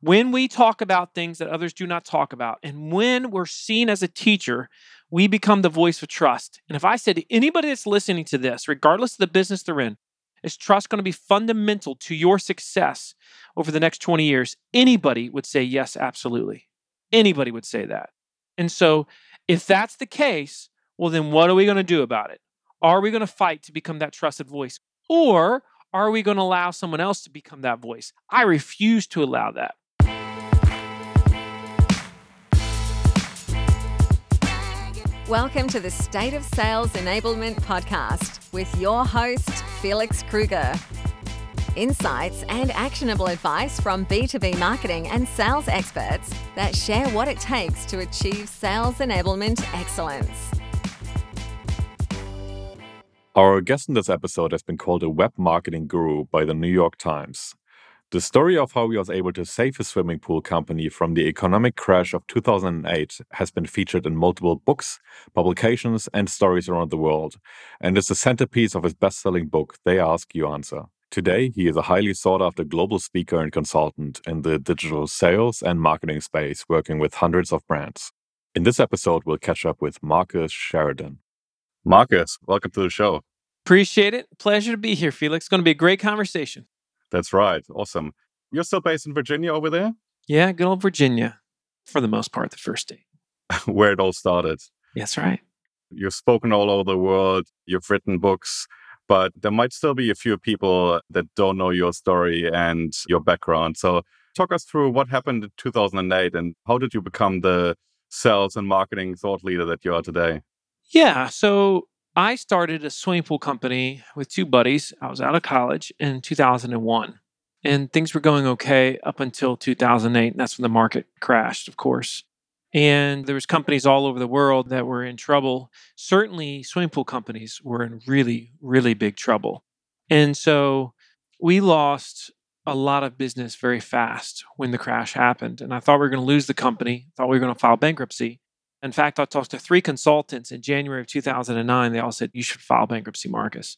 When we talk about things that others do not talk about, and when we're seen as a teacher, we become the voice of trust. And if I said to anybody that's listening to this, regardless of the business they're in, is trust going to be fundamental to your success over the next 20 years? Anybody would say yes, absolutely. Anybody would say that. And so, if that's the case, well, then what are we going to do about it? Are we going to fight to become that trusted voice? Or are we going to allow someone else to become that voice? I refuse to allow that. Welcome to the State of Sales Enablement podcast with your host, Felix Kruger. Insights and actionable advice from B2B marketing and sales experts that share what it takes to achieve sales enablement excellence. Our guest in this episode has been called a web marketing guru by the New York Times. The story of how he was able to save his swimming pool company from the economic crash of 2008 has been featured in multiple books, publications, and stories around the world, and is the centerpiece of his best selling book, They Ask You Answer. Today, he is a highly sought after global speaker and consultant in the digital sales and marketing space, working with hundreds of brands. In this episode, we'll catch up with Marcus Sheridan. Marcus, welcome to the show. Appreciate it. Pleasure to be here, Felix. It's going to be a great conversation. That's right. Awesome. You're still based in Virginia over there? Yeah, good old Virginia for the most part, the first state. Where it all started. That's right. You've spoken all over the world, you've written books, but there might still be a few people that don't know your story and your background. So, talk us through what happened in 2008 and how did you become the sales and marketing thought leader that you are today? Yeah. So, I started a swimming pool company with two buddies. I was out of college in 2001, and things were going okay up until 2008. And that's when the market crashed, of course. And there was companies all over the world that were in trouble. Certainly, swimming pool companies were in really, really big trouble. And so we lost a lot of business very fast when the crash happened. And I thought we were going to lose the company, thought we were going to file bankruptcy. In fact, I talked to three consultants in January of 2009. They all said, you should file bankruptcy, Marcus.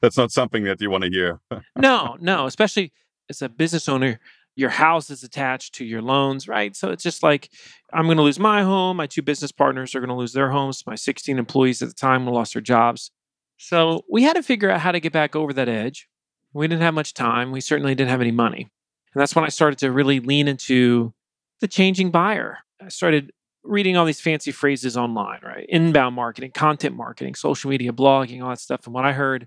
That's not something that you want to hear. no, no, especially as a business owner, your house is attached to your loans, right? So it's just like, I'm going to lose my home. My two business partners are going to lose their homes. My 16 employees at the time lost their jobs. So we had to figure out how to get back over that edge. We didn't have much time. We certainly didn't have any money. And that's when I started to really lean into the changing buyer. I started reading all these fancy phrases online, right? Inbound marketing, content marketing, social media, blogging, all that stuff. And what I heard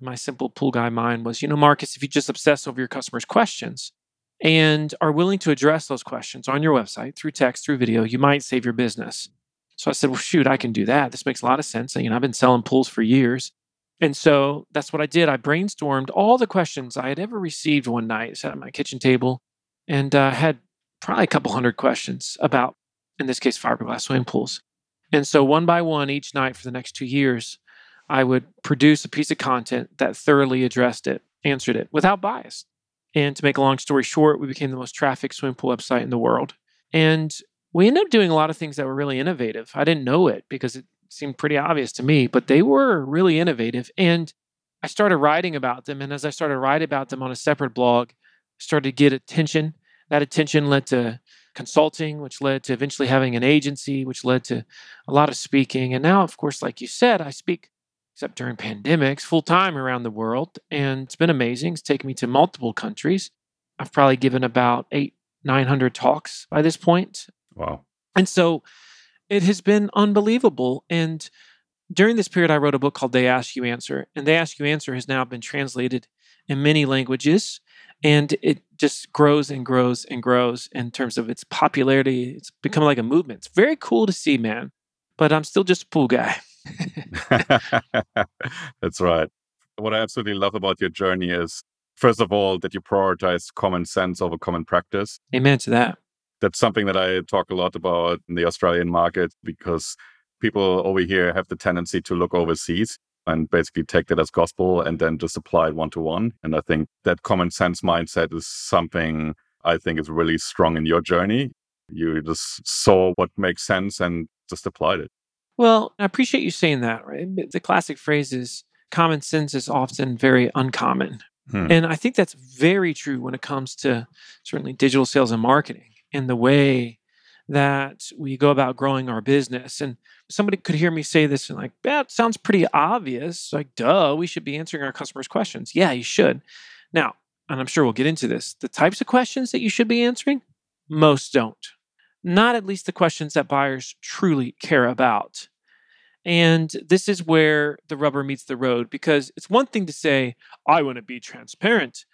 in my simple pool guy mind was, you know, Marcus, if you just obsess over your customers' questions and are willing to address those questions on your website through text, through video, you might save your business. So I said, well, shoot, I can do that. This makes a lot of sense. You know, I've been selling pools for years. And so that's what I did. I brainstormed all the questions I had ever received one night, sat at my kitchen table, and uh, had probably a couple hundred questions about in this case, fiberglass swimming pools. And so, one by one, each night for the next two years, I would produce a piece of content that thoroughly addressed it, answered it without bias. And to make a long story short, we became the most trafficked swimming pool website in the world. And we ended up doing a lot of things that were really innovative. I didn't know it because it seemed pretty obvious to me, but they were really innovative. And I started writing about them. And as I started writing about them on a separate blog, I started to get attention. That attention led to consulting, which led to eventually having an agency, which led to a lot of speaking. And now, of course, like you said, I speak, except during pandemics, full time around the world. And it's been amazing. It's taken me to multiple countries. I've probably given about eight, 900 talks by this point. Wow. And so it has been unbelievable. And during this period, I wrote a book called They Ask You Answer. And They Ask You Answer has now been translated in many languages and it just grows and grows and grows in terms of its popularity. It's mm-hmm. become like a movement. It's very cool to see, man. But I'm still just a pool guy. That's right. What I absolutely love about your journey is, first of all, that you prioritize common sense over common practice. Amen to that. That's something that I talk a lot about in the Australian market because people over here have the tendency to look overseas and basically take that as gospel and then just apply it one to one. And I think that common sense mindset is something I think is really strong in your journey. You just saw what makes sense and just applied it. Well, I appreciate you saying that, right? The classic phrase is common sense is often very uncommon, Hmm. And I think that's very true when it comes to certainly digital sales and marketing and the way that we go about growing our business. And somebody could hear me say this and like, that sounds pretty obvious. Like, duh, we should be answering our customers' questions. Yeah, you should. Now, and I'm sure we'll get into this, the types of questions that you should be answering, most don't. Not at least the questions that buyers truly care about. And this is where the rubber meets the road because it's one thing to say, I want to be transparent.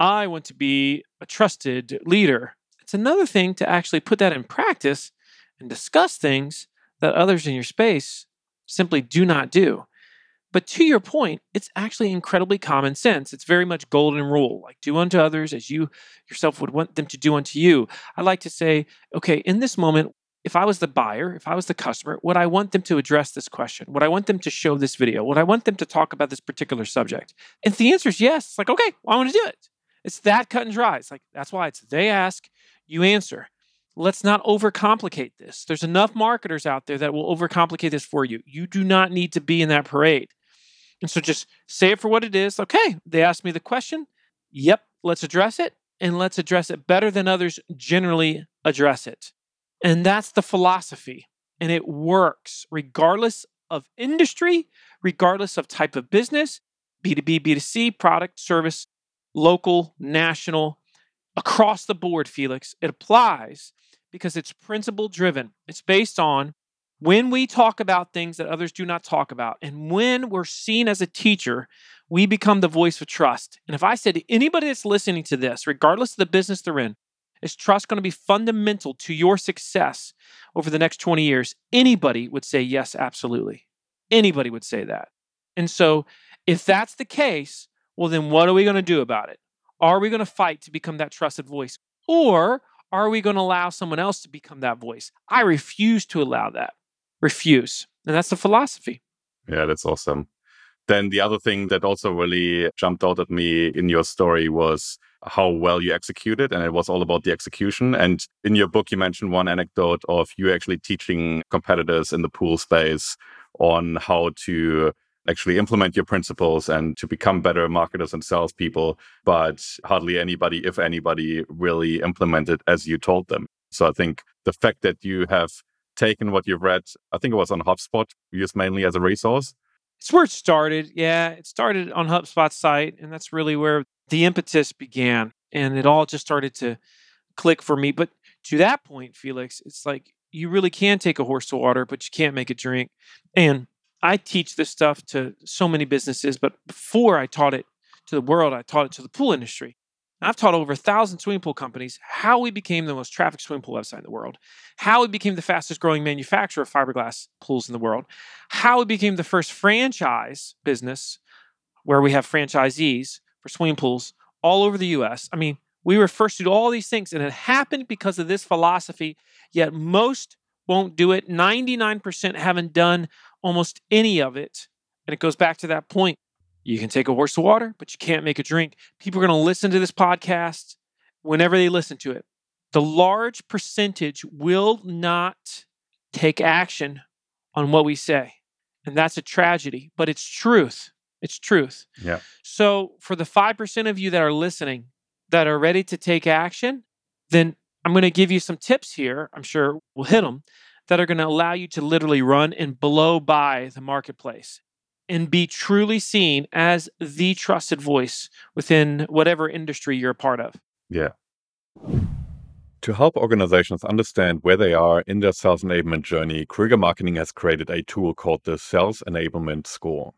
I want to be a trusted leader. It's another thing to actually put that in practice and discuss things that others in your space simply do not do. But to your point, it's actually incredibly common sense. It's very much golden rule, like do unto others as you yourself would want them to do unto you. I like to say, okay, in this moment, if I was the buyer, if I was the customer, would I want them to address this question? Would I want them to show this video? Would I want them to talk about this particular subject? If the answer is yes, it's like, okay, well, I want to do it. It's that cut and dry. It's like, that's why it's they ask, you answer. Let's not overcomplicate this. There's enough marketers out there that will overcomplicate this for you. You do not need to be in that parade. And so just say it for what it is. Okay, they asked me the question. Yep, let's address it. And let's address it better than others generally address it. And that's the philosophy. And it works regardless of industry, regardless of type of business, B2B, B2C, product, service, local, national, across the board, Felix. It applies because it's principle driven. It's based on when we talk about things that others do not talk about, and when we're seen as a teacher, we become the voice of trust. And if I said to anybody that's listening to this, regardless of the business they're in, is trust going to be fundamental to your success over the next 20 years? Anybody would say yes, absolutely. Anybody would say that. And so, if that's the case, well, then what are we going to do about it? Are we going to fight to become that trusted voice? Or are we going to allow someone else to become that voice? I refuse to allow that. Refuse. And that's the philosophy. Yeah, that's awesome. Then the other thing that also really jumped out at me in your story was how well you executed, and it was all about the execution. And in your book, you mentioned one anecdote of you actually teaching competitors in the pool space on how to actually implement your principles and to become better marketers and salespeople. But hardly anybody, if anybody, really implemented as you told them. So I think the fact that you have taken what you've read, I think it was on HubSpot, used mainly as a resource. It's where it started. Yeah, it started on HubSpot's site, and that's really where the impetus began. And it all just started to click for me. But to that point, Felix, it's like you really can take a horse to water, but you can't make it drink. And I teach this stuff to so many businesses, but before I taught it to the world, I taught it to the pool industry. I've taught over a thousand swimming pool companies how we became the most trafficked swimming pool website in the world, how we became the fastest growing manufacturer of fiberglass pools in the world, how we became the first franchise business where we have franchisees for swimming pools all over the US. I mean, we were first to do all these things, and it happened because of this philosophy, yet most won't do it. 99% haven't done almost any of it. And it goes back to that point. You can take a horse to water, but you can't make a drink. People are going to listen to this podcast whenever they listen to it. The large percentage will not take action on what we say. And that's a tragedy, but it's truth. It's truth. Yeah. So for the 5% of you that are listening that are ready to take action, then I'm going to give you some tips here. I'm sure we'll hit them that are going to allow you to literally run and blow by the marketplace and be truly seen as the trusted voice within whatever industry you're a part of. Yeah. To help organizations understand where they are in their sales enablement journey, Kruger Marketing has created a tool called the Sales Enablement Score.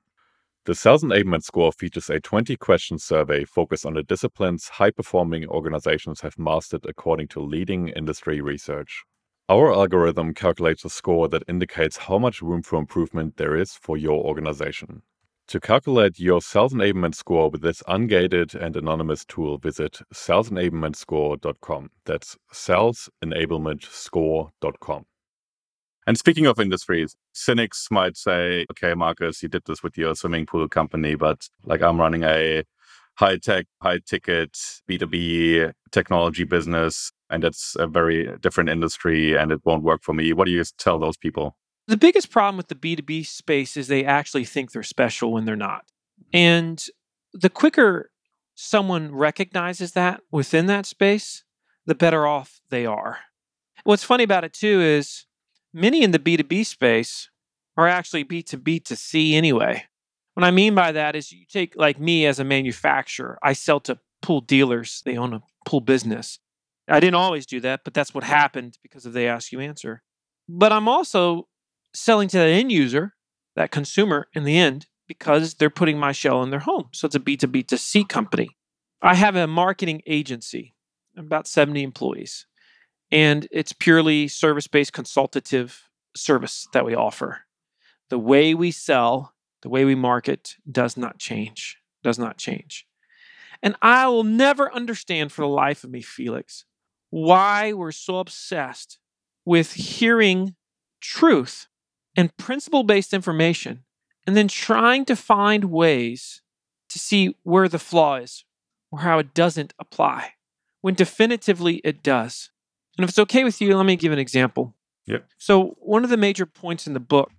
The Sales Enablement Score features a 20 question survey focused on the disciplines high performing organizations have mastered according to leading industry research. Our algorithm calculates a score that indicates how much room for improvement there is for your organization. To calculate your sales enablement score with this ungated and anonymous tool, visit salesenablementscore.com. That's salesenablementscore.com. And speaking of industries, cynics might say, okay, Marcus, you did this with your swimming pool company, but like I'm running a high tech, high ticket B2B technology business and it's a very different industry and it won't work for me. What do you tell those people? The biggest problem with the B2B space is they actually think they're special when they're not. Mm. And the quicker someone recognizes that within that space, the better off they are. What's funny about it too is many in the B2B space are actually B2B to C anyway. What I mean by that is you take like me as a manufacturer, I sell to pool dealers, they own a pool business. I didn't always do that, but that's what happened because of the ask you answer. But I'm also selling to the end user, that consumer in the end, because they're putting my shell in their home. So it's a B2B to C company. I have a marketing agency, about 70 employees, and it's purely service based consultative service that we offer. The way we sell, the way we market does not change, does not change. And I will never understand for the life of me, Felix, why we're so obsessed with hearing truth and principle based information and then trying to find ways to see where the flaw is or how it doesn't apply when definitively it does. And if it's okay with you, let me give an example. Yep. So, one of the major points in the book,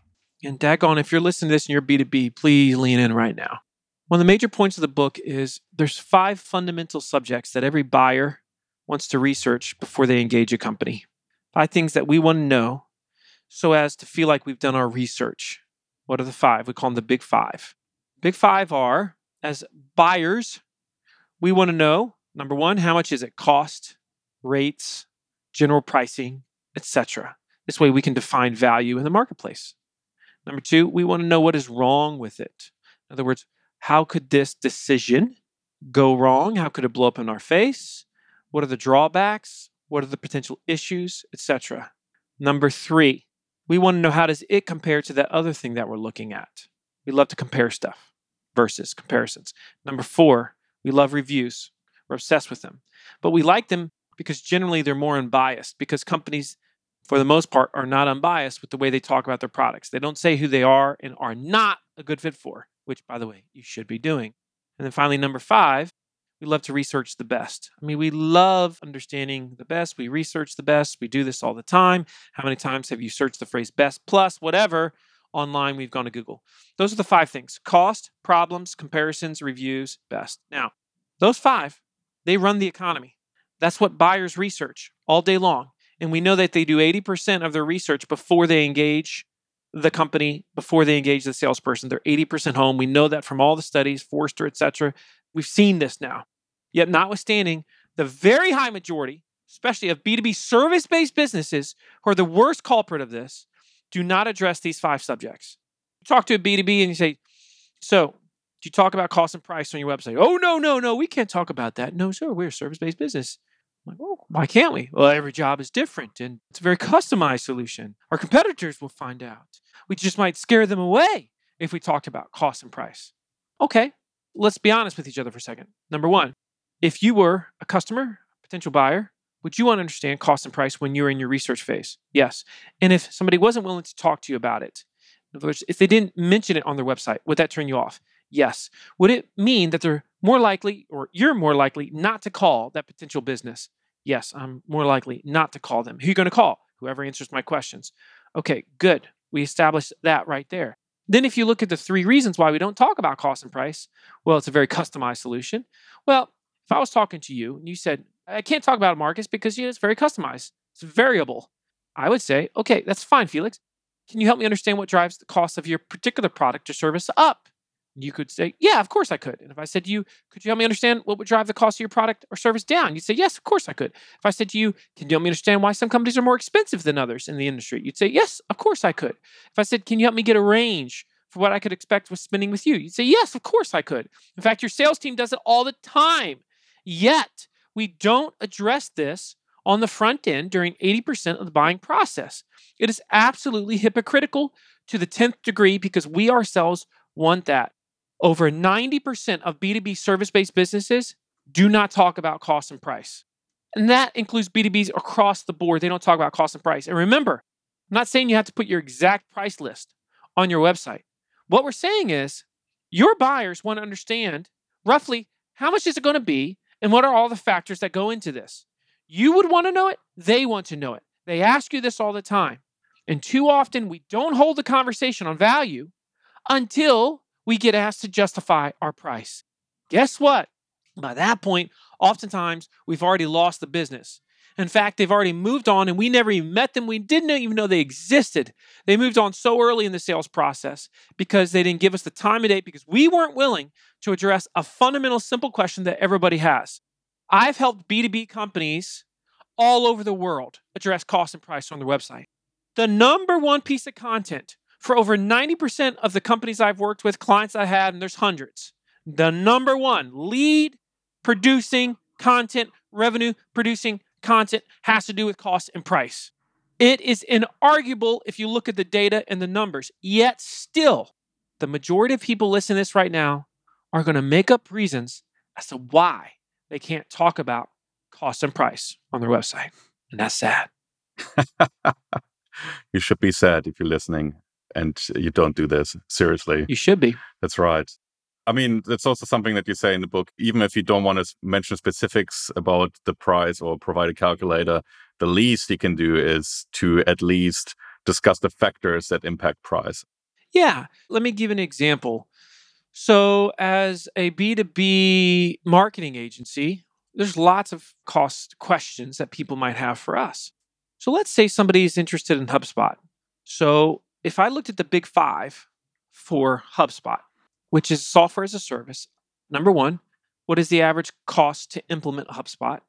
and daggone, if you're listening to this and you're B2B, please lean in right now. One of the major points of the book is there's five fundamental subjects that every buyer wants to research before they engage a company. Five things that we want to know so as to feel like we've done our research. What are the five? We call them the big five. Big five are, as buyers, we want to know number one, how much is it cost, rates, general pricing, etc. This way we can define value in the marketplace. Number two, we want to know what is wrong with it. In other words, how could this decision go wrong? How could it blow up in our face? What are the drawbacks? What are the potential issues, etc. Number 3, we want to know how does it compare to that other thing that we're looking at. We love to compare stuff versus comparisons. Number 4, we love reviews. We're obsessed with them. But we like them because generally they're more unbiased because companies for the most part are not unbiased with the way they talk about their products. They don't say who they are and are not a good fit for which, by the way, you should be doing. And then finally, number five, we love to research the best. I mean, we love understanding the best. We research the best. We do this all the time. How many times have you searched the phrase best plus whatever online? We've gone to Google. Those are the five things cost, problems, comparisons, reviews, best. Now, those five, they run the economy. That's what buyers research all day long. And we know that they do 80% of their research before they engage the company before they engage the salesperson. They're 80% home. We know that from all the studies, Forrester, et cetera. We've seen this now. Yet, notwithstanding, the very high majority, especially of B2B service based businesses who are the worst culprit of this, do not address these five subjects. You talk to a B2B and you say, So, do you talk about cost and price on your website? Oh, no, no, no, we can't talk about that. No, sir, we're a service based business. I'm like, why can't we? Well, every job is different and it's a very customized solution. Our competitors will find out. We just might scare them away if we talked about cost and price. Okay, let's be honest with each other for a second. Number one, if you were a customer, a potential buyer, would you want to understand cost and price when you're in your research phase? Yes. And if somebody wasn't willing to talk to you about it, in other words, if they didn't mention it on their website, would that turn you off? Yes. Would it mean that they're more likely, or you're more likely, not to call that potential business? Yes, I'm more likely not to call them. Who are you going to call? Whoever answers my questions. Okay, good. We established that right there. Then, if you look at the three reasons why we don't talk about cost and price, well, it's a very customized solution. Well, if I was talking to you and you said, I can't talk about it, Marcus, because you know, it's very customized, it's variable, I would say, okay, that's fine, Felix. Can you help me understand what drives the cost of your particular product or service up? You could say, Yeah, of course I could. And if I said to you, Could you help me understand what would drive the cost of your product or service down? You'd say, Yes, of course I could. If I said to you, Can you help me understand why some companies are more expensive than others in the industry? You'd say, Yes, of course I could. If I said, Can you help me get a range for what I could expect with spending with you? You'd say, Yes, of course I could. In fact, your sales team does it all the time. Yet, we don't address this on the front end during 80% of the buying process. It is absolutely hypocritical to the 10th degree because we ourselves want that. Over 90% of B2B service based businesses do not talk about cost and price. And that includes B2Bs across the board. They don't talk about cost and price. And remember, I'm not saying you have to put your exact price list on your website. What we're saying is your buyers want to understand roughly how much is it going to be and what are all the factors that go into this. You would want to know it, they want to know it. They ask you this all the time. And too often we don't hold the conversation on value until we get asked to justify our price. Guess what? By that point, oftentimes we've already lost the business. In fact, they've already moved on and we never even met them. We didn't even know they existed. They moved on so early in the sales process because they didn't give us the time and date because we weren't willing to address a fundamental, simple question that everybody has. I've helped B2B companies all over the world address cost and price on their website. The number one piece of content for over 90% of the companies I've worked with, clients I had, and there's hundreds, the number one lead producing content, revenue producing content has to do with cost and price. It is inarguable if you look at the data and the numbers. Yet, still, the majority of people listening to this right now are going to make up reasons as to why they can't talk about cost and price on their website. And that's sad. you should be sad if you're listening and you don't do this. Seriously. You should be. That's right. I mean, that's also something that you say in the book. Even if you don't want to mention specifics about the price or provide a calculator, the least you can do is to at least discuss the factors that impact price. Yeah. Let me give an example. So, as a B2B marketing agency, there's lots of cost questions that people might have for us. So, let's say somebody is interested in HubSpot. So, if I looked at the big five for HubSpot, which is software as a service. Number one, what is the average cost to implement HubSpot?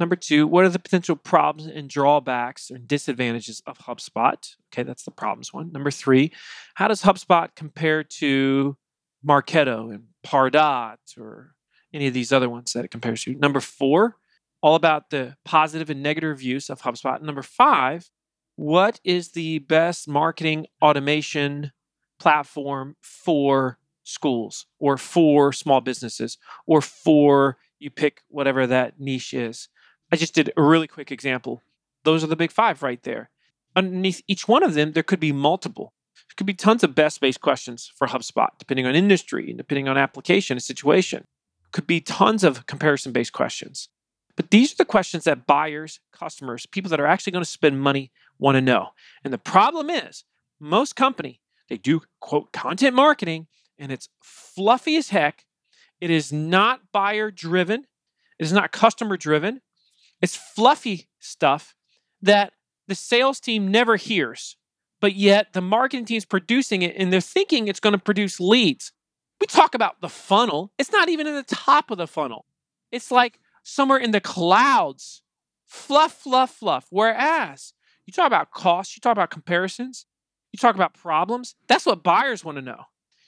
Number two, what are the potential problems and drawbacks and disadvantages of HubSpot? Okay, that's the problems one. Number three, how does HubSpot compare to Marketo and Pardot or any of these other ones that it compares to? Number four, all about the positive and negative reviews of HubSpot. Number five, what is the best marketing automation platform for schools or for small businesses or for you pick whatever that niche is. I just did a really quick example. Those are the big five right there. Underneath each one of them, there could be multiple. There could be tons of best based questions for HubSpot, depending on industry and depending on application and situation. Could be tons of comparison based questions. But these are the questions that buyers, customers, people that are actually going to spend money want to know. And the problem is, most company, they do quote content marketing, and it's fluffy as heck. It is not buyer driven, it is not customer driven. It's fluffy stuff that the sales team never hears, but yet the marketing team is producing it and they're thinking it's going to produce leads. We talk about the funnel, it's not even in the top of the funnel. It's like somewhere in the clouds. Fluff, fluff, fluff. Whereas you talk about costs, you talk about comparisons, you talk about problems. That's what buyers want to know.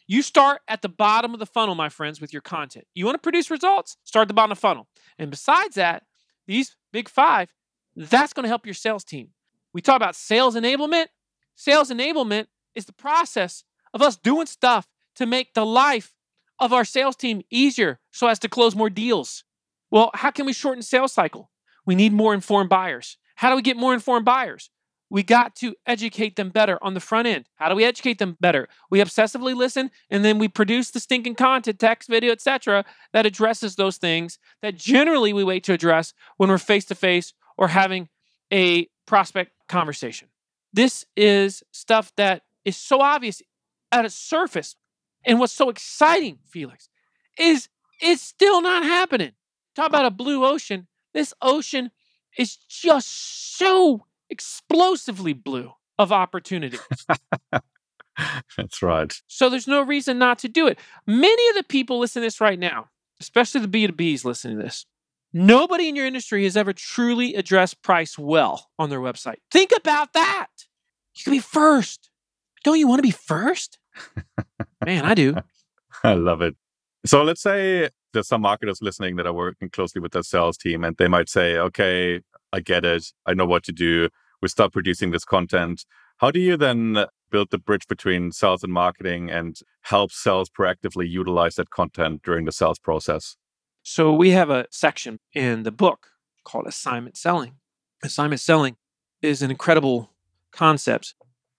You start at the bottom of the funnel, my friends, with your content. You want to produce results? Start at the bottom of the funnel. And besides that, these big five, that's going to help your sales team. We talk about sales enablement. Sales enablement is the process of us doing stuff to make the life of our sales team easier so as to close more deals. Well, how can we shorten sales cycle? We need more informed buyers. How do we get more informed buyers? We got to educate them better on the front end. How do we educate them better? We obsessively listen and then we produce the stinking content, text, video, etc., that addresses those things that generally we wait to address when we're face to face or having a prospect conversation. This is stuff that is so obvious at a surface. And what's so exciting, Felix, is it's still not happening. Talk about a blue ocean. This ocean is just so explosively blue of opportunity. That's right. So there's no reason not to do it. Many of the people listening to this right now, especially the B2Bs listening to this, nobody in your industry has ever truly addressed price well on their website. Think about that. You can be first. Don't you want to be first? Man, I do. I love it. So let's say there's some marketers listening that are working closely with their sales team and they might say, okay, I get it. I know what to do we start producing this content. How do you then build the bridge between sales and marketing and help sales proactively utilize that content during the sales process? So we have a section in the book called assignment selling. Assignment selling is an incredible concept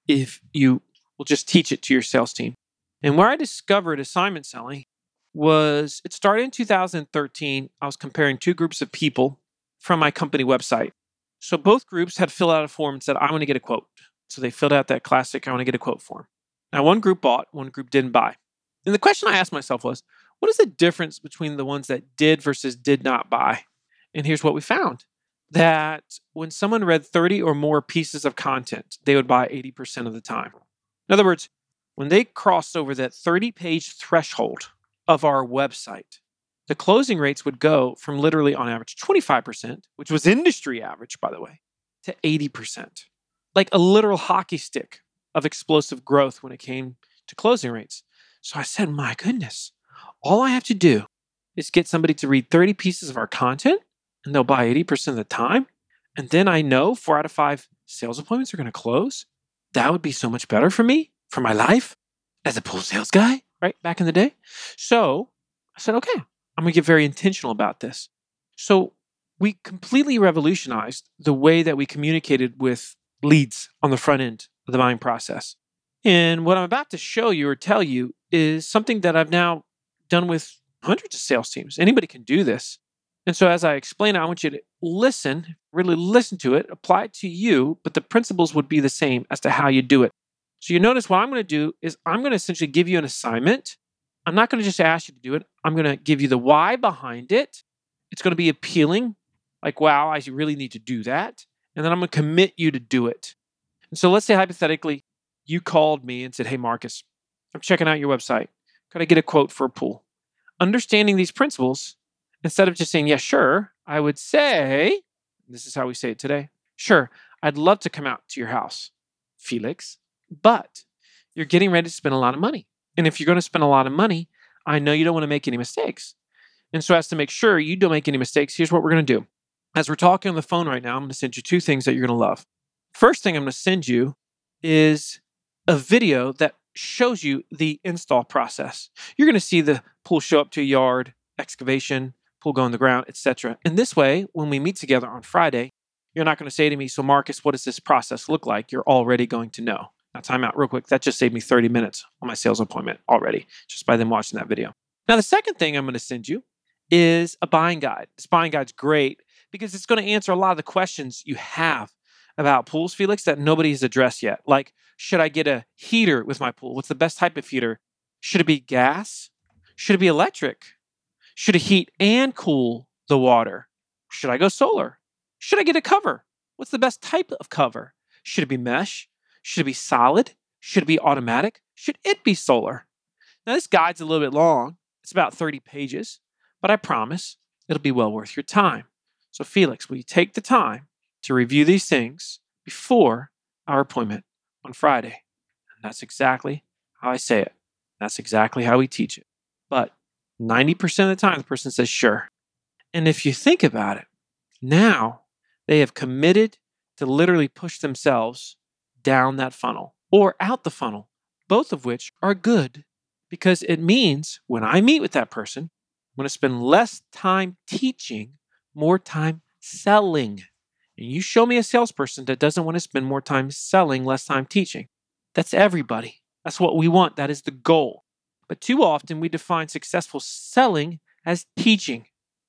if you will just teach it to your sales team. And where I discovered assignment selling was it started in 2013. I was comparing two groups of people from my company website. So both groups had filled out a form and said, I want to get a quote. So they filled out that classic, I want to get a quote form. Now, one group bought, one group didn't buy. And the question I asked myself was, what is the difference between the ones that did versus did not buy? And here's what we found that when someone read 30 or more pieces of content, they would buy 80% of the time. In other words, when they crossed over that 30 page threshold of our website, the closing rates would go from literally on average 25%, which was industry average, by the way, to 80%. Like a literal hockey stick of explosive growth when it came to closing rates. So I said, my goodness, all I have to do is get somebody to read 30 pieces of our content and they'll buy 80% of the time. And then I know four out of five sales appointments are going to close. That would be so much better for me, for my life as a pool sales guy, right? Back in the day. So I said, okay, I'm going to get very intentional about this. So we completely revolutionized the way that we communicated with leads on the front end of the buying process. And what I'm about to show you or tell you is something that I've now done with hundreds of sales teams. Anybody can do this. And so, as I explain, it, I want you to listen, really listen to it, apply it to you, but the principles would be the same as to how you do it. So, you notice what I'm going to do is I'm going to essentially give you an assignment. I'm not going to just ask you to do it, I'm going to give you the why behind it. It's going to be appealing, like, wow, I really need to do that. And then I'm going to commit you to do it. And so, let's say hypothetically, you called me and said, Hey, Marcus, I'm checking out your website. Could I get a quote for a pool? Understanding these principles instead of just saying, yeah, sure, I would say, this is how we say it today, sure, I'd love to come out to your house, Felix, but you're getting ready to spend a lot of money. And if you're going to spend a lot of money, I know you don't want to make any mistakes. And so, as to make sure you don't make any mistakes, here's what we're going to do. As we're talking on the phone right now, I'm going to send you two things that you're going to love. First thing I'm going to send you is a video that shows you the install process. You're going to see the pool show up to a yard, excavation, pool go in the ground, etc. In this way, when we meet together on Friday, you're not going to say to me, So, Marcus, what does this process look like? You're already going to know. Now, time out real quick. That just saved me 30 minutes on my sales appointment already, just by them watching that video. Now, the second thing I'm going to send you is a buying guide. This buying guide's great because it's going to answer a lot of the questions you have about pools, Felix, that nobody has addressed yet. Like, should I get a heater with my pool? What's the best type of heater? Should it be gas? Should it be electric? Should it heat and cool the water? Should I go solar? Should I get a cover? What's the best type of cover? Should it be mesh? Should it be solid? Should it be automatic? Should it be solar? Now, this guide's a little bit long. It's about 30 pages, but I promise it'll be well worth your time. So, Felix, will you take the time to review these things before our appointment on Friday? And that's exactly how I say it. That's exactly how we teach it. But 90% of the time, the person says, sure. And if you think about it, now they have committed to literally push themselves down that funnel or out the funnel, both of which are good because it means when I meet with that person, I'm going to spend less time teaching, more time selling. And you show me a salesperson that doesn't want to spend more time selling, less time teaching. That's everybody. That's what we want. That is the goal. But too often we define successful selling as teaching.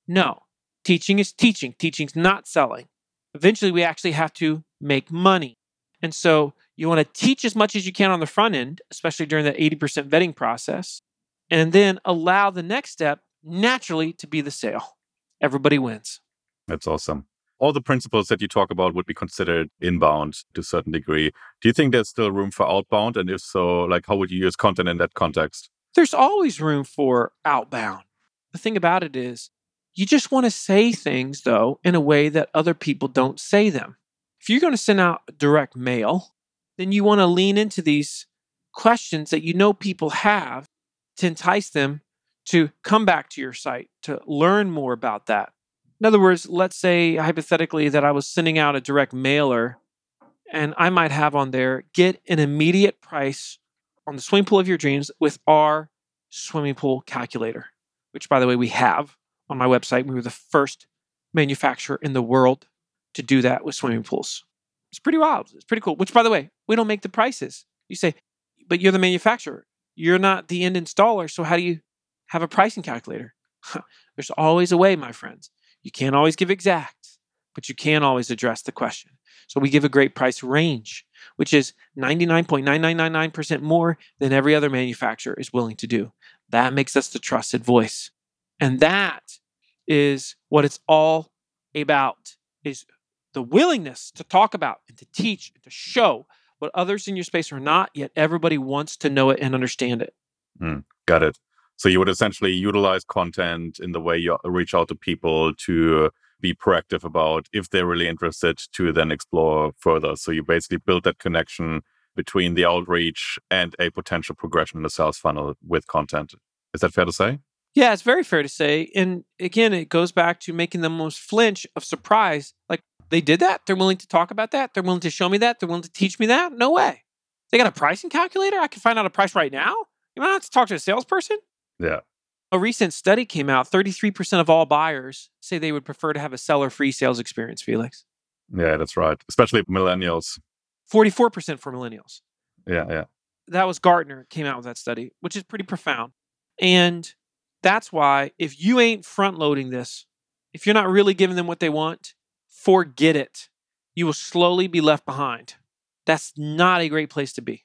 No, teaching is teaching, teaching's not selling. Eventually, we actually have to make money. And so you want to teach as much as you can on the front end, especially during that 80% vetting process, and then allow the next step naturally to be the sale. Everybody wins. That's awesome. All the principles that you talk about would be considered inbound to a certain degree. Do you think there's still room for outbound? And if so, like how would you use content in that context? there's always room for outbound. The thing about it is, you just want to say things, though, in a way that other people don't say them. If you're going to send out direct mail, then you want to lean into these questions that you know people have to entice them to come back to your site to learn more about that. In other words, let's say hypothetically that I was sending out a direct mailer and I might have on there get an immediate price on the swimming pool of your dreams with our swimming pool calculator, which, by the way, we have on my website. We were the first manufacturer in the world to do that with swimming pools. It's pretty wild. It's pretty cool. Which, by the way, we don't make the prices. You say, but you're the manufacturer. You're not the end installer. So, how do you have a pricing calculator? There's always a way, my friends. You can't always give exact, but you can always address the question. So, we give a great price range which is 99.9999% more than every other manufacturer is willing to do. That makes us the trusted voice. And that is what it's all about is the willingness to talk about and to teach and to show what others in your space are not, yet everybody wants to know it and understand it. Mm, got it. So you would essentially utilize content in the way you reach out to people to be proactive about if they're really interested to then explore further. So you basically build that connection between the outreach and a potential progression in the sales funnel with content. Is that fair to say? Yeah, it's very fair to say. And again, it goes back to making them most flinch of surprise. Like they did that. They're willing to talk about that. They're willing to show me that. They're willing to teach me that. No way. They got a pricing calculator. I can find out a price right now. You don't have to talk to a salesperson. Yeah. A recent study came out 33% of all buyers say they would prefer to have a seller free sales experience, Felix. Yeah, that's right. Especially millennials. 44% for millennials. Yeah, yeah. That was Gartner came out with that study, which is pretty profound. And that's why if you ain't front loading this, if you're not really giving them what they want, forget it. You will slowly be left behind. That's not a great place to be.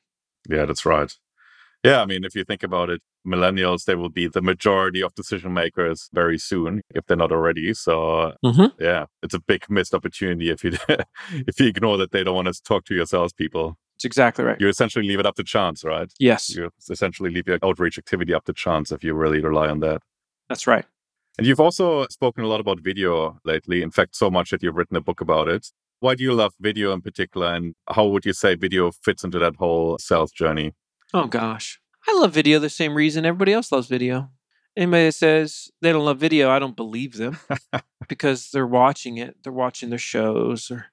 Yeah, that's right. Yeah, I mean, if you think about it, millennials, they will be the majority of decision makers very soon, if they're not already. So, Mm-hmm. yeah, it's a big missed opportunity if you if you ignore that they don't want to talk to your salespeople. That's exactly right. You essentially leave it up to chance, right? Yes, You essentially leave your outreach activity up to chance if you really rely on that. that's right. And you've also spoken a lot about video lately. In fact, so much that you've written a book about it. Why do you love video in particular? And how would you say video fits into that whole sales journey? Oh gosh. I love video the same reason everybody else loves video. Anybody that says they don't love video, I don't believe them because they're watching it. They're watching their shows or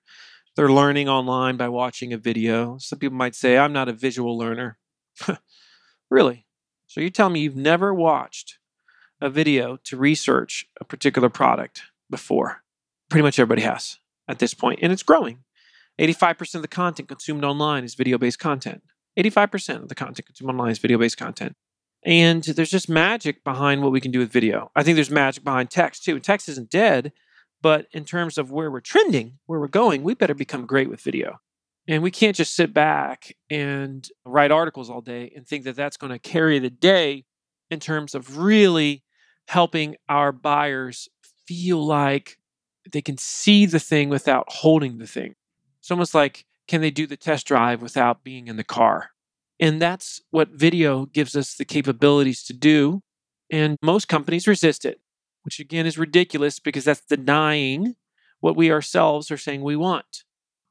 they're learning online by watching a video. Some people might say, I'm not a visual learner. really? So you're telling me you've never watched a video to research a particular product before? Pretty much everybody has at this point, and it's growing. 85% of the content consumed online is video based content. 85% of the content consumed online is video based content. And there's just magic behind what we can do with video. I think there's magic behind text too. Text isn't dead, but in terms of where we're trending, where we're going, we better become great with video. And we can't just sit back and write articles all day and think that that's going to carry the day in terms of really helping our buyers feel like they can see the thing without holding the thing. It's almost like can they do the test drive without being in the car? And that's what video gives us the capabilities to do. And most companies resist it, which again is ridiculous because that's denying what we ourselves are saying we want.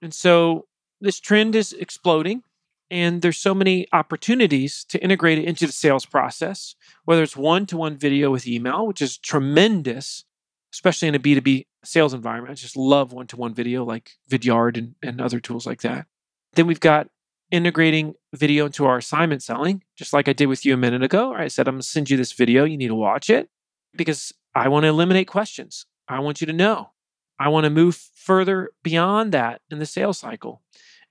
And so this trend is exploding and there's so many opportunities to integrate it into the sales process, whether it's one-to-one video with email, which is tremendous, especially in a B2B sales environment. I just love one-to-one video like Vidyard and, and other tools like that. Then we've got integrating video into our assignment selling, just like I did with you a minute ago. I said, I'm going to send you this video. You need to watch it because I want to eliminate questions. I want you to know. I want to move further beyond that in the sales cycle.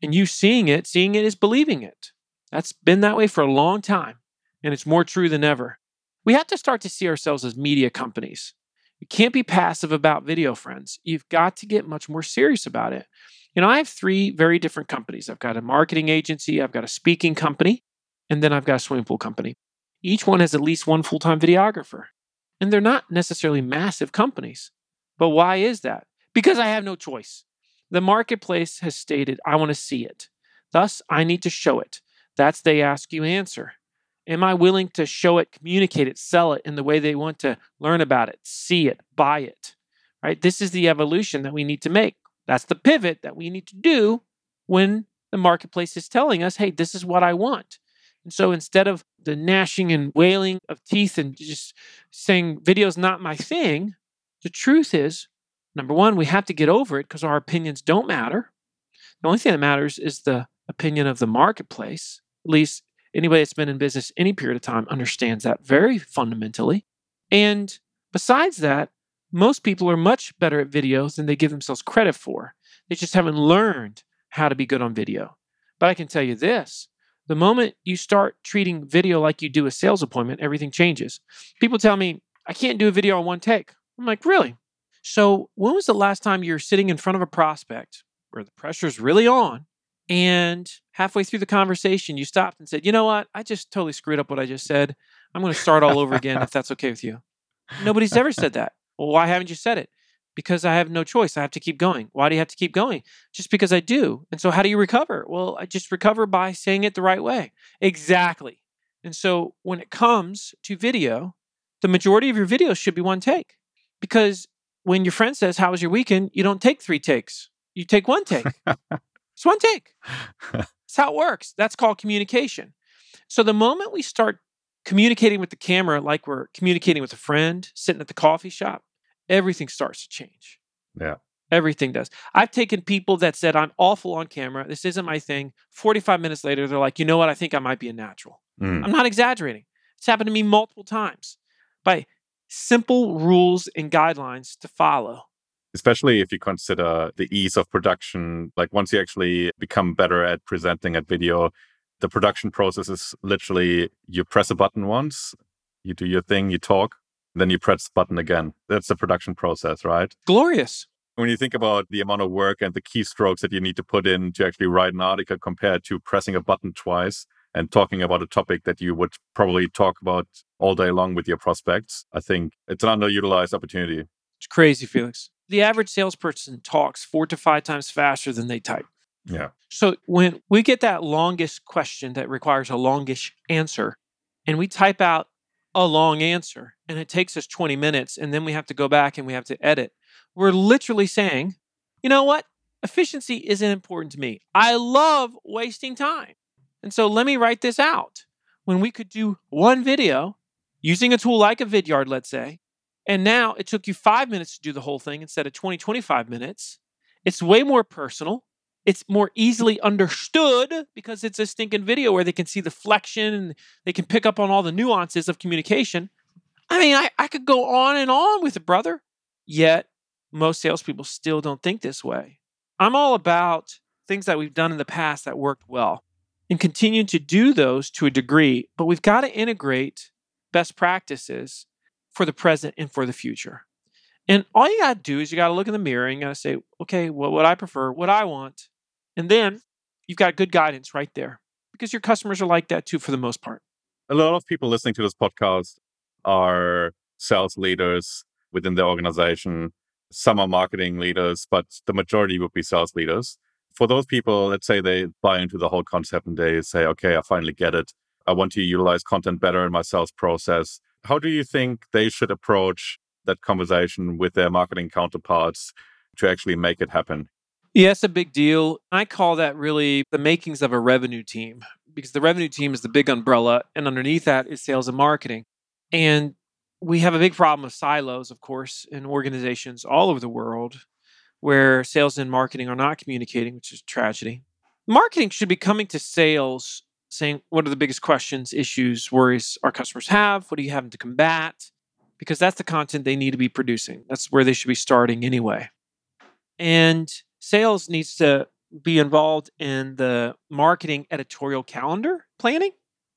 And you seeing it, seeing it is believing it. That's been that way for a long time. And it's more true than ever. We have to start to see ourselves as media companies. You can't be passive about video, friends. You've got to get much more serious about it. You know, I have three very different companies. I've got a marketing agency, I've got a speaking company, and then I've got a swimming pool company. Each one has at least one full time videographer. And they're not necessarily massive companies. But why is that? Because I have no choice. The marketplace has stated, I want to see it. Thus, I need to show it. That's they ask you answer. Am I willing to show it, communicate it, sell it in the way they want to learn about it, see it, buy it? Right? This is the evolution that we need to make. That's the pivot that we need to do when the marketplace is telling us, hey, this is what I want. And so instead of the gnashing and wailing of teeth and just saying video's not my thing, the truth is, number one, we have to get over it because our opinions don't matter. The only thing that matters is the opinion of the marketplace. At least anybody that's been in business any period of time understands that very fundamentally. And besides that, most people are much better at video than they give themselves credit for. They just haven't learned how to be good on video. But I can tell you this the moment you start treating video like you do a sales appointment, everything changes. People tell me, I can't do a video on one take. I'm like, really? So, when was the last time you were sitting in front of a prospect where the pressure's really on and halfway through the conversation you stopped and said, you know what? I just totally screwed up what I just said. I'm going to start all over again if that's okay with you. Nobody's ever said that. Well, why haven't you said it? Because I have no choice. I have to keep going. Why do you have to keep going? Just because I do. And so, how do you recover? Well, I just recover by saying it the right way. Exactly. And so, when it comes to video, the majority of your videos should be one take. Because when your friend says, How was your weekend? you don't take three takes, you take one take. it's one take. That's how it works. That's called communication. So, the moment we start communicating with the camera like we're communicating with a friend sitting at the coffee shop, everything starts to change. Yeah. Everything does. I've taken people that said, I'm awful on camera. This isn't my thing. 45 minutes later, they're like, you know what? I think I might be a natural. Mm. I'm not exaggerating. It's happened to me multiple times by simple rules and guidelines to follow. Especially if you consider the ease of production. Like once you actually become better at presenting at video, the production process is literally you press a button once, you do your thing, you talk, then you press the button again. That's the production process, right? Glorious. When you think about the amount of work and the keystrokes that you need to put in to actually write an article compared to pressing a button twice and talking about a topic that you would probably talk about all day long with your prospects, I think it's an underutilized opportunity. It's crazy, Felix. The average salesperson talks four to five times faster than they type. Yeah. So when we get that longest question that requires a longish answer, and we type out a long answer, and it takes us 20 minutes, and then we have to go back and we have to edit, we're literally saying, you know what? Efficiency isn't important to me. I love wasting time. And so let me write this out. When we could do one video using a tool like a Vidyard, let's say, and now it took you five minutes to do the whole thing instead of 20, 25 minutes. It's way more personal. It's more easily understood because it's a stinking video where they can see the flexion and they can pick up on all the nuances of communication. I mean, I, I could go on and on with it, brother. Yet, most salespeople still don't think this way. I'm all about things that we've done in the past that worked well and continue to do those to a degree, but we've got to integrate best practices for the present and for the future. And all you got to do is you got to look in the mirror and you got to say, okay, what would I prefer, what I want. And then you've got good guidance right there because your customers are like that too for the most part. A lot of people listening to this podcast are sales leaders within their organization. Some are marketing leaders, but the majority would be sales leaders. For those people, let's say they buy into the whole concept and they say, okay, I finally get it. I want to utilize content better in my sales process. How do you think they should approach that conversation with their marketing counterparts to actually make it happen? Yeah, it's a big deal. I call that really the makings of a revenue team because the revenue team is the big umbrella, and underneath that is sales and marketing. And we have a big problem of silos, of course, in organizations all over the world where sales and marketing are not communicating, which is tragedy. Marketing should be coming to sales saying, What are the biggest questions, issues, worries our customers have? What are you having to combat? Because that's the content they need to be producing. That's where they should be starting anyway. And sales needs to be involved in the marketing editorial calendar planning,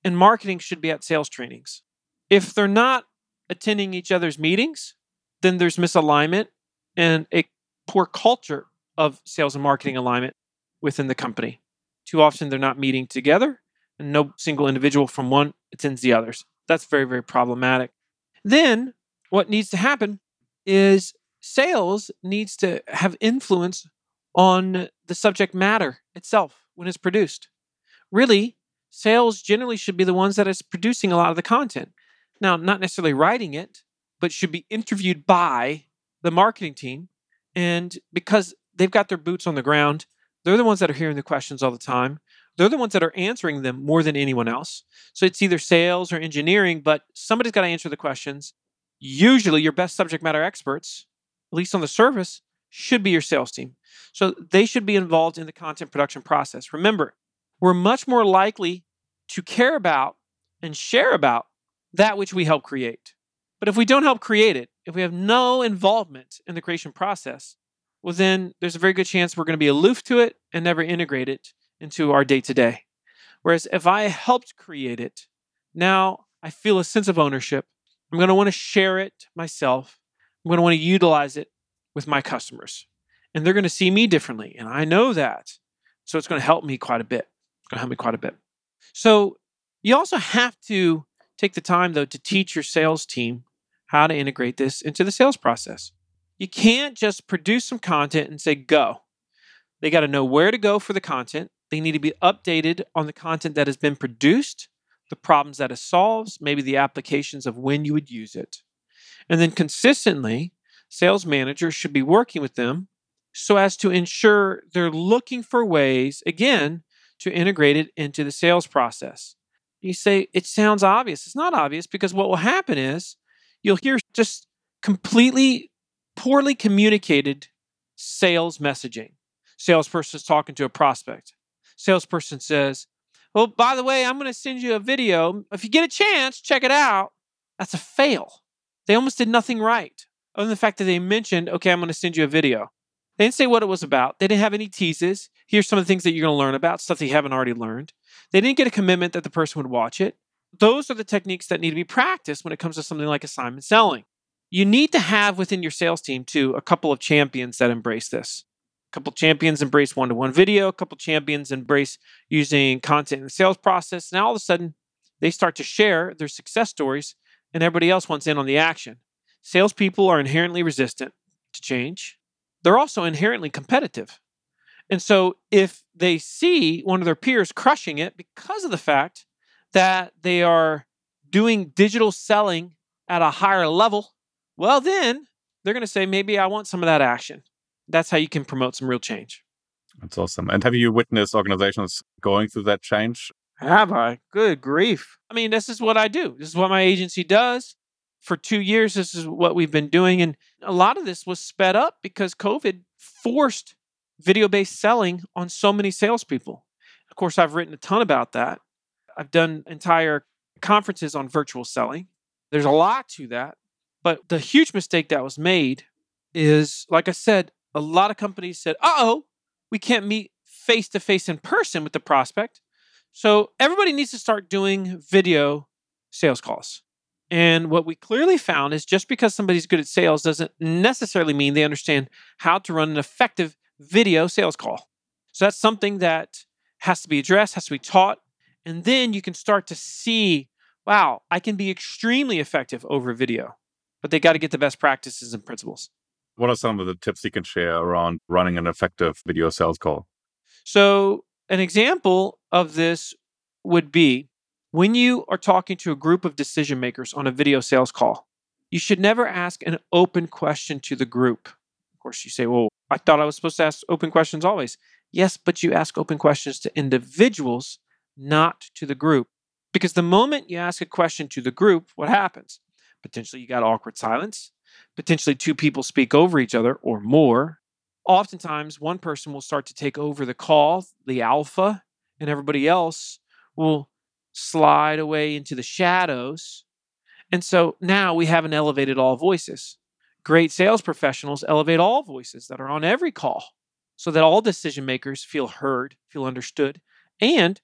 and marketing should be at sales trainings. If they're not attending each other's meetings, then there's misalignment and a poor culture of sales and marketing alignment within the company. Too often they're not meeting together, and no single individual from one attends the others. That's very, very problematic. Then what needs to happen is sales needs to have influence on the subject matter itself when it's produced. Really, sales generally should be the ones that is producing a lot of the content. Now, not necessarily writing it, but should be interviewed by the marketing team. And because they've got their boots on the ground, they're the ones that are hearing the questions all the time. They're the ones that are answering them more than anyone else. So it's either sales or engineering, but somebody's got to answer the questions. Usually, your best subject matter experts, at least on the surface, should be your sales team. So they should be involved in the content production process. Remember, we're much more likely to care about and share about that which we help create. But if we don't help create it, if we have no involvement in the creation process, well, then there's a very good chance we're going to be aloof to it and never integrate it into our day to day. Whereas if I helped create it, now I feel a sense of ownership. I'm going to want to share it myself. I'm going to want to utilize it with my customers. And they're going to see me differently. And I know that. So it's going to help me quite a bit. It's going to help me quite a bit. So you also have to take the time, though, to teach your sales team how to integrate this into the sales process. You can't just produce some content and say, go. They got to know where to go for the content. They need to be updated on the content that has been produced, the problems that it solves, maybe the applications of when you would use it. And then consistently, sales managers should be working with them so as to ensure they're looking for ways, again, to integrate it into the sales process. You say, it sounds obvious. It's not obvious because what will happen is you'll hear just completely poorly communicated sales messaging. Salesperson's talking to a prospect. Salesperson says, Well, by the way, I'm going to send you a video. If you get a chance, check it out. That's a fail. They almost did nothing right, other than the fact that they mentioned, Okay, I'm going to send you a video. They didn't say what it was about. They didn't have any teases. Here's some of the things that you're going to learn about, stuff that you haven't already learned. They didn't get a commitment that the person would watch it. Those are the techniques that need to be practiced when it comes to something like assignment selling. You need to have within your sales team, too, a couple of champions that embrace this. A couple champions embrace one to one video, a couple champions embrace using content in the sales process. Now, all of a sudden, they start to share their success stories, and everybody else wants in on the action. Salespeople are inherently resistant to change, they're also inherently competitive. And so, if they see one of their peers crushing it because of the fact that they are doing digital selling at a higher level, well, then they're going to say, maybe I want some of that action. That's how you can promote some real change. That's awesome. And have you witnessed organizations going through that change? Have I? Good grief. I mean, this is what I do. This is what my agency does. For two years, this is what we've been doing. And a lot of this was sped up because COVID forced video based selling on so many salespeople. Of course, I've written a ton about that. I've done entire conferences on virtual selling. There's a lot to that. But the huge mistake that was made is, like I said, a lot of companies said, uh oh, we can't meet face to face in person with the prospect. So everybody needs to start doing video sales calls. And what we clearly found is just because somebody's good at sales doesn't necessarily mean they understand how to run an effective video sales call. So that's something that has to be addressed, has to be taught, and then you can start to see, wow, I can be extremely effective over video. But they got to get the best practices and principles. What are some of the tips you can share around running an effective video sales call? So, an example of this would be when you are talking to a group of decision makers on a video sales call, you should never ask an open question to the group. Of course, you say, Well, I thought I was supposed to ask open questions always. Yes, but you ask open questions to individuals not to the group. Because the moment you ask a question to the group, what happens? Potentially you got awkward silence. Potentially two people speak over each other or more. Oftentimes, one person will start to take over the call, the alpha, and everybody else will slide away into the shadows. And so now we haven't elevated all voices. Great sales professionals elevate all voices that are on every call so that all decision makers feel heard, feel understood, and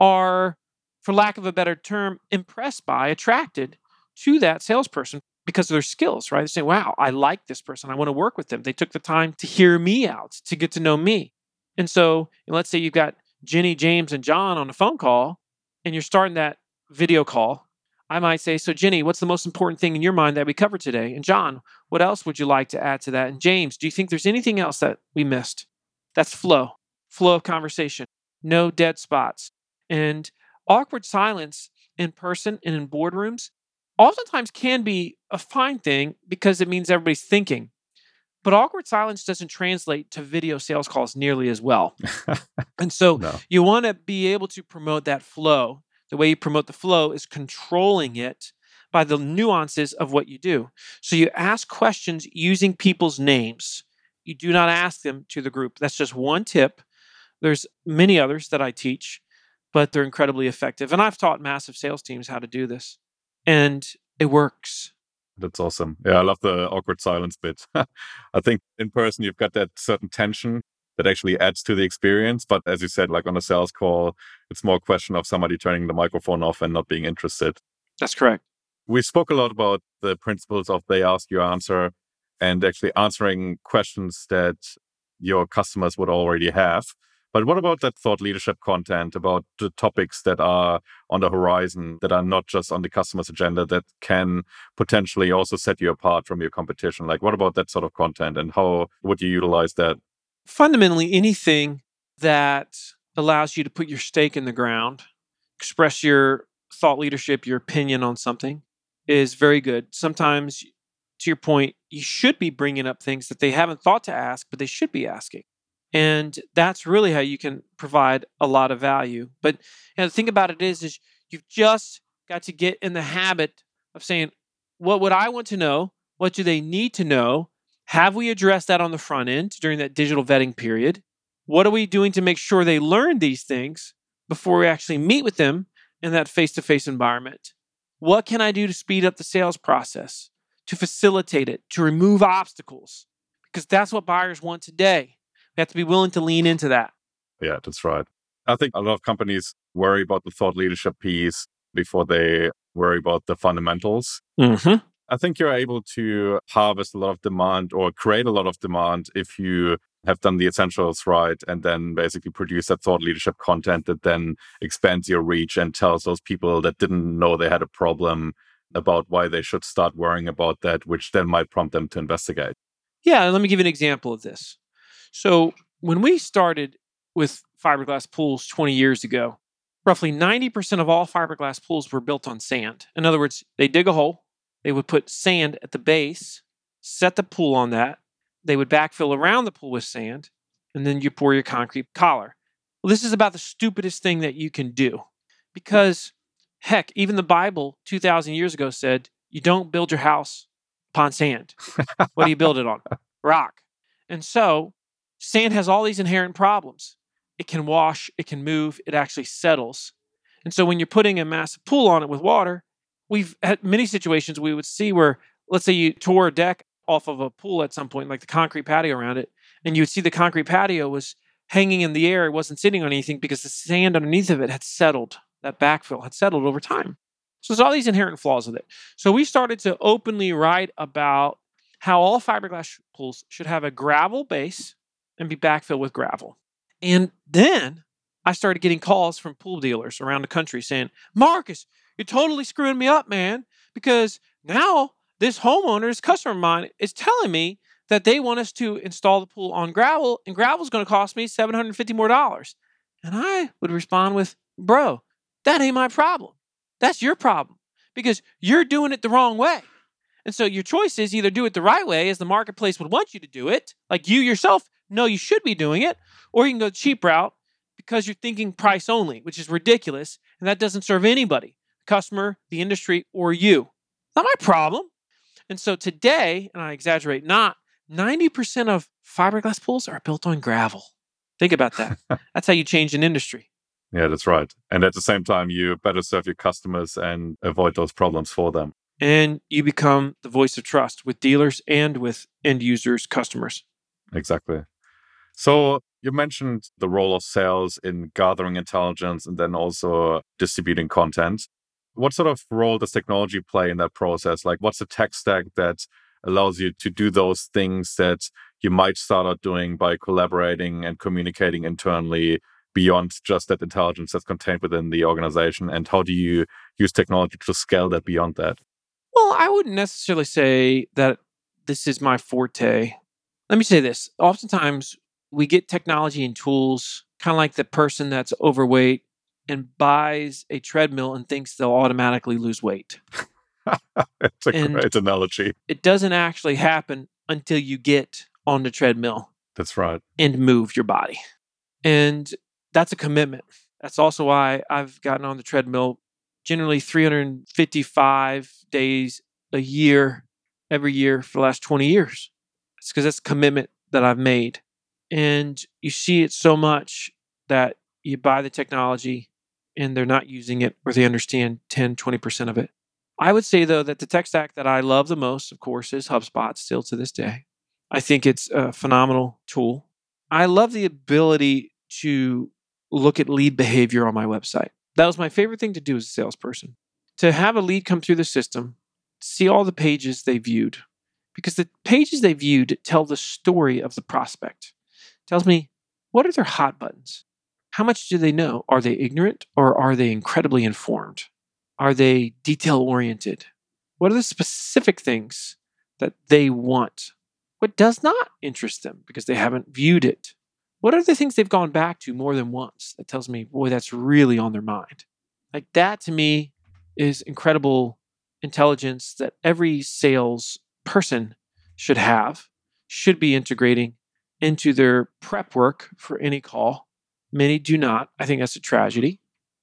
are, for lack of a better term, impressed by, attracted to that salesperson because of their skills, right? They say, wow, I like this person. I want to work with them. They took the time to hear me out, to get to know me. And so know, let's say you've got Jenny, James, and John on a phone call, and you're starting that video call. I might say, So, Jenny, what's the most important thing in your mind that we covered today? And John, what else would you like to add to that? And James, do you think there's anything else that we missed? That's flow, flow of conversation, no dead spots. And awkward silence in person and in boardrooms oftentimes can be a fine thing because it means everybody's thinking. But awkward silence doesn't translate to video sales calls nearly as well. and so no. you want to be able to promote that flow. The way you promote the flow is controlling it by the nuances of what you do. So you ask questions using people's names. You do not ask them to the group. That's just one tip. There's many others that I teach but they're incredibly effective. And I've taught massive sales teams how to do this, and it works. That's awesome. Yeah, I love the awkward silence bit. I think in person, you've got that certain tension that actually adds to the experience. But as you said, like on a sales call, it's more a question of somebody turning the microphone off and not being interested. That's correct. We spoke a lot about the principles of they ask, you answer, and actually answering questions that your customers would already have. But what about that thought leadership content about the topics that are on the horizon that are not just on the customer's agenda that can potentially also set you apart from your competition? Like, what about that sort of content and how would you utilize that? Fundamentally, anything that allows you to put your stake in the ground, express your thought leadership, your opinion on something is very good. Sometimes, to your point, you should be bringing up things that they haven't thought to ask, but they should be asking. And that's really how you can provide a lot of value. But you know, the thing about it is, is you've just got to get in the habit of saying, what would I want to know? What do they need to know? Have we addressed that on the front end during that digital vetting period? What are we doing to make sure they learn these things before we actually meet with them in that face to face environment? What can I do to speed up the sales process, to facilitate it, to remove obstacles? Because that's what buyers want today. We have to be willing to lean into that. Yeah, that's right. I think a lot of companies worry about the thought leadership piece before they worry about the fundamentals. Mm-hmm. I think you're able to harvest a lot of demand or create a lot of demand if you have done the essentials right and then basically produce that thought leadership content that then expands your reach and tells those people that didn't know they had a problem about why they should start worrying about that, which then might prompt them to investigate. Yeah, let me give you an example of this. So, when we started with fiberglass pools 20 years ago, roughly 90% of all fiberglass pools were built on sand. In other words, they dig a hole, they would put sand at the base, set the pool on that, they would backfill around the pool with sand, and then you pour your concrete collar. Well, this is about the stupidest thing that you can do because, heck, even the Bible 2,000 years ago said, you don't build your house upon sand. what do you build it on? Rock. And so, sand has all these inherent problems. It can wash, it can move, it actually settles. And so, when you're putting a massive pool on it with water, we've had many situations we would see where, let's say you tore a deck off of a pool at some point, like the concrete patio around it, and you would see the concrete patio was hanging in the air. It wasn't sitting on anything because the sand underneath of it had settled. That backfill had settled over time. So there's all these inherent flaws with it. So we started to openly write about how all fiberglass pools should have a gravel base and be backfilled with gravel. And then I started getting calls from pool dealers around the country saying, Marcus, you're totally screwing me up, man, because now this homeowner's customer of mine is telling me that they want us to install the pool on gravel, and gravel is going to cost me 750 more dollars. And I would respond with, bro, that ain't my problem. That's your problem because you're doing it the wrong way. And so your choice is either do it the right way as the marketplace would want you to do it, like you yourself know you should be doing it, or you can go the cheap route because you're thinking price only, which is ridiculous. And that doesn't serve anybody, the customer, the industry, or you. Not my problem. And so today, and I exaggerate not, 90% of fiberglass pools are built on gravel. Think about that. that's how you change an industry. Yeah, that's right. And at the same time, you better serve your customers and avoid those problems for them. And you become the voice of trust with dealers and with end users, customers. Exactly. So you mentioned the role of sales in gathering intelligence and then also distributing content what sort of role does technology play in that process? Like, what's the tech stack that allows you to do those things that you might start out doing by collaborating and communicating internally beyond just that intelligence that's contained within the organization? And how do you use technology to scale that beyond that? Well, I wouldn't necessarily say that this is my forte. Let me say this. Oftentimes, we get technology and tools kind of like the person that's overweight and buys a treadmill and thinks they'll automatically lose weight. it's a and great analogy. It doesn't actually happen until you get on the treadmill. That's right. And move your body. And that's a commitment. That's also why I've gotten on the treadmill generally 355 days a year, every year for the last 20 years. It's because that's a commitment that I've made. And you see it so much that you buy the technology, and they're not using it or they understand 10, 20% of it. I would say, though, that the tech stack that I love the most, of course, is HubSpot still to this day. I think it's a phenomenal tool. I love the ability to look at lead behavior on my website. That was my favorite thing to do as a salesperson to have a lead come through the system, see all the pages they viewed, because the pages they viewed tell the story of the prospect. Tells me what are their hot buttons? How much do they know? Are they ignorant or are they incredibly informed? Are they detail oriented? What are the specific things that they want? What does not interest them because they haven't viewed it? What are the things they've gone back to more than once that tells me, boy, that's really on their mind? Like that to me is incredible intelligence that every sales person should have, should be integrating into their prep work for any call. Many do not. I think that's a tragedy.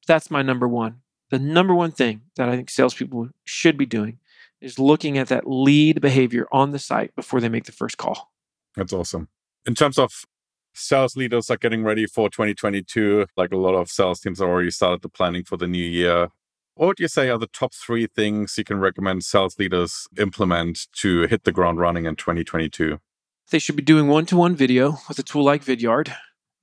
That's my number one. The number one thing that I think salespeople should be doing is looking at that lead behavior on the site before they make the first call. That's awesome. In terms of sales leaders are getting ready for 2022, like a lot of sales teams have already started the planning for the new year. What would you say are the top three things you can recommend sales leaders implement to hit the ground running in 2022? They should be doing one to one video with a tool like Vidyard.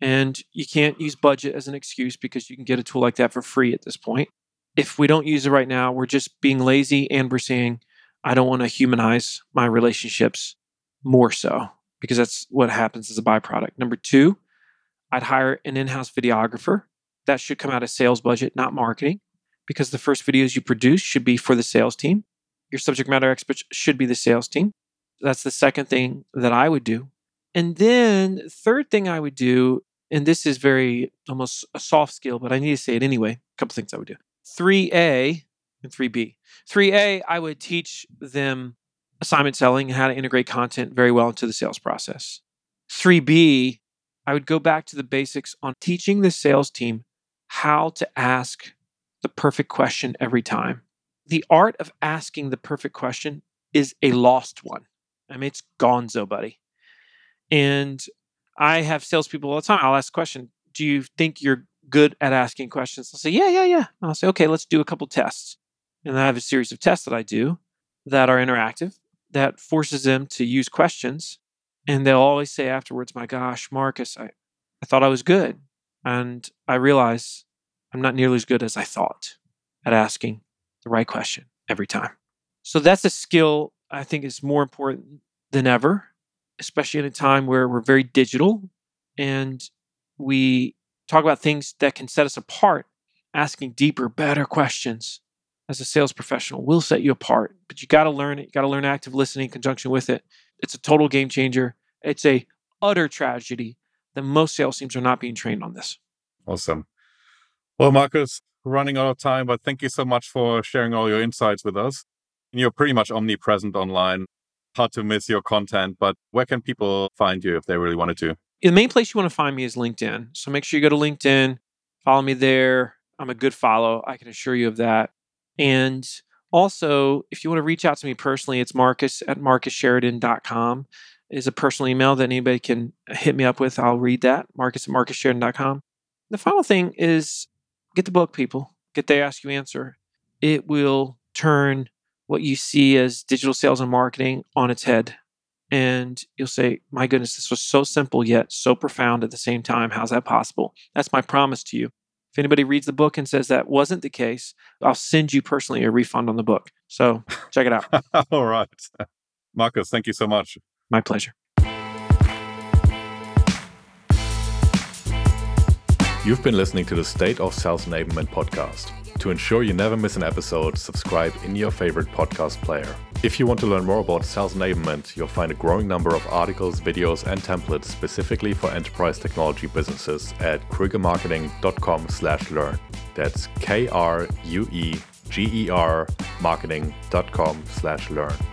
And you can't use budget as an excuse because you can get a tool like that for free at this point. If we don't use it right now, we're just being lazy and we're saying, I don't want to humanize my relationships more so because that's what happens as a byproduct. Number two, I'd hire an in house videographer. That should come out of sales budget, not marketing, because the first videos you produce should be for the sales team. Your subject matter experts should be the sales team. That's the second thing that I would do. And then, third thing I would do, and this is very almost a soft skill, but I need to say it anyway. A couple things I would do. 3A and 3B. 3A, I would teach them assignment selling and how to integrate content very well into the sales process. 3B, I would go back to the basics on teaching the sales team how to ask the perfect question every time. The art of asking the perfect question is a lost one. I mean, it's gonzo, buddy. And I have salespeople all the time. I'll ask a question Do you think you're good at asking questions? I'll say, Yeah, yeah, yeah. I'll say, Okay, let's do a couple tests. And I have a series of tests that I do that are interactive that forces them to use questions. And they'll always say afterwards, My gosh, Marcus, I, I thought I was good. And I realize I'm not nearly as good as I thought at asking the right question every time. So that's a skill I think is more important than ever, especially in a time where we're very digital and we talk about things that can set us apart. Asking deeper, better questions as a sales professional will set you apart, but you got to learn it. You got to learn active listening in conjunction with it. It's a total game changer. It's a utter tragedy that most sales teams are not being trained on this. Awesome. Well, Marcus, running out of time, but thank you so much for sharing all your insights with us. You're pretty much omnipresent online. Hard to miss your content, but where can people find you if they really wanted to? The main place you want to find me is LinkedIn. So make sure you go to LinkedIn, follow me there. I'm a good follow. I can assure you of that. And also, if you want to reach out to me personally, it's marcus at marcussheridan.com is a personal email that anybody can hit me up with. I'll read that, marcus at marcussheridan.com. The final thing is get the book, people. Get They Ask You Answer. It will turn what you see as digital sales and marketing on its head. And you'll say, my goodness, this was so simple yet so profound at the same time. How's that possible? That's my promise to you. If anybody reads the book and says that wasn't the case, I'll send you personally a refund on the book. So check it out. All right. Marcus, thank you so much. My pleasure. You've been listening to the State of Sales Enablement podcast. To ensure you never miss an episode, subscribe in your favorite podcast player. If you want to learn more about sales enablement, you'll find a growing number of articles, videos, and templates specifically for enterprise technology businesses at kruegermarketing.com/learn. That's K R U E G E R marketing.com/learn.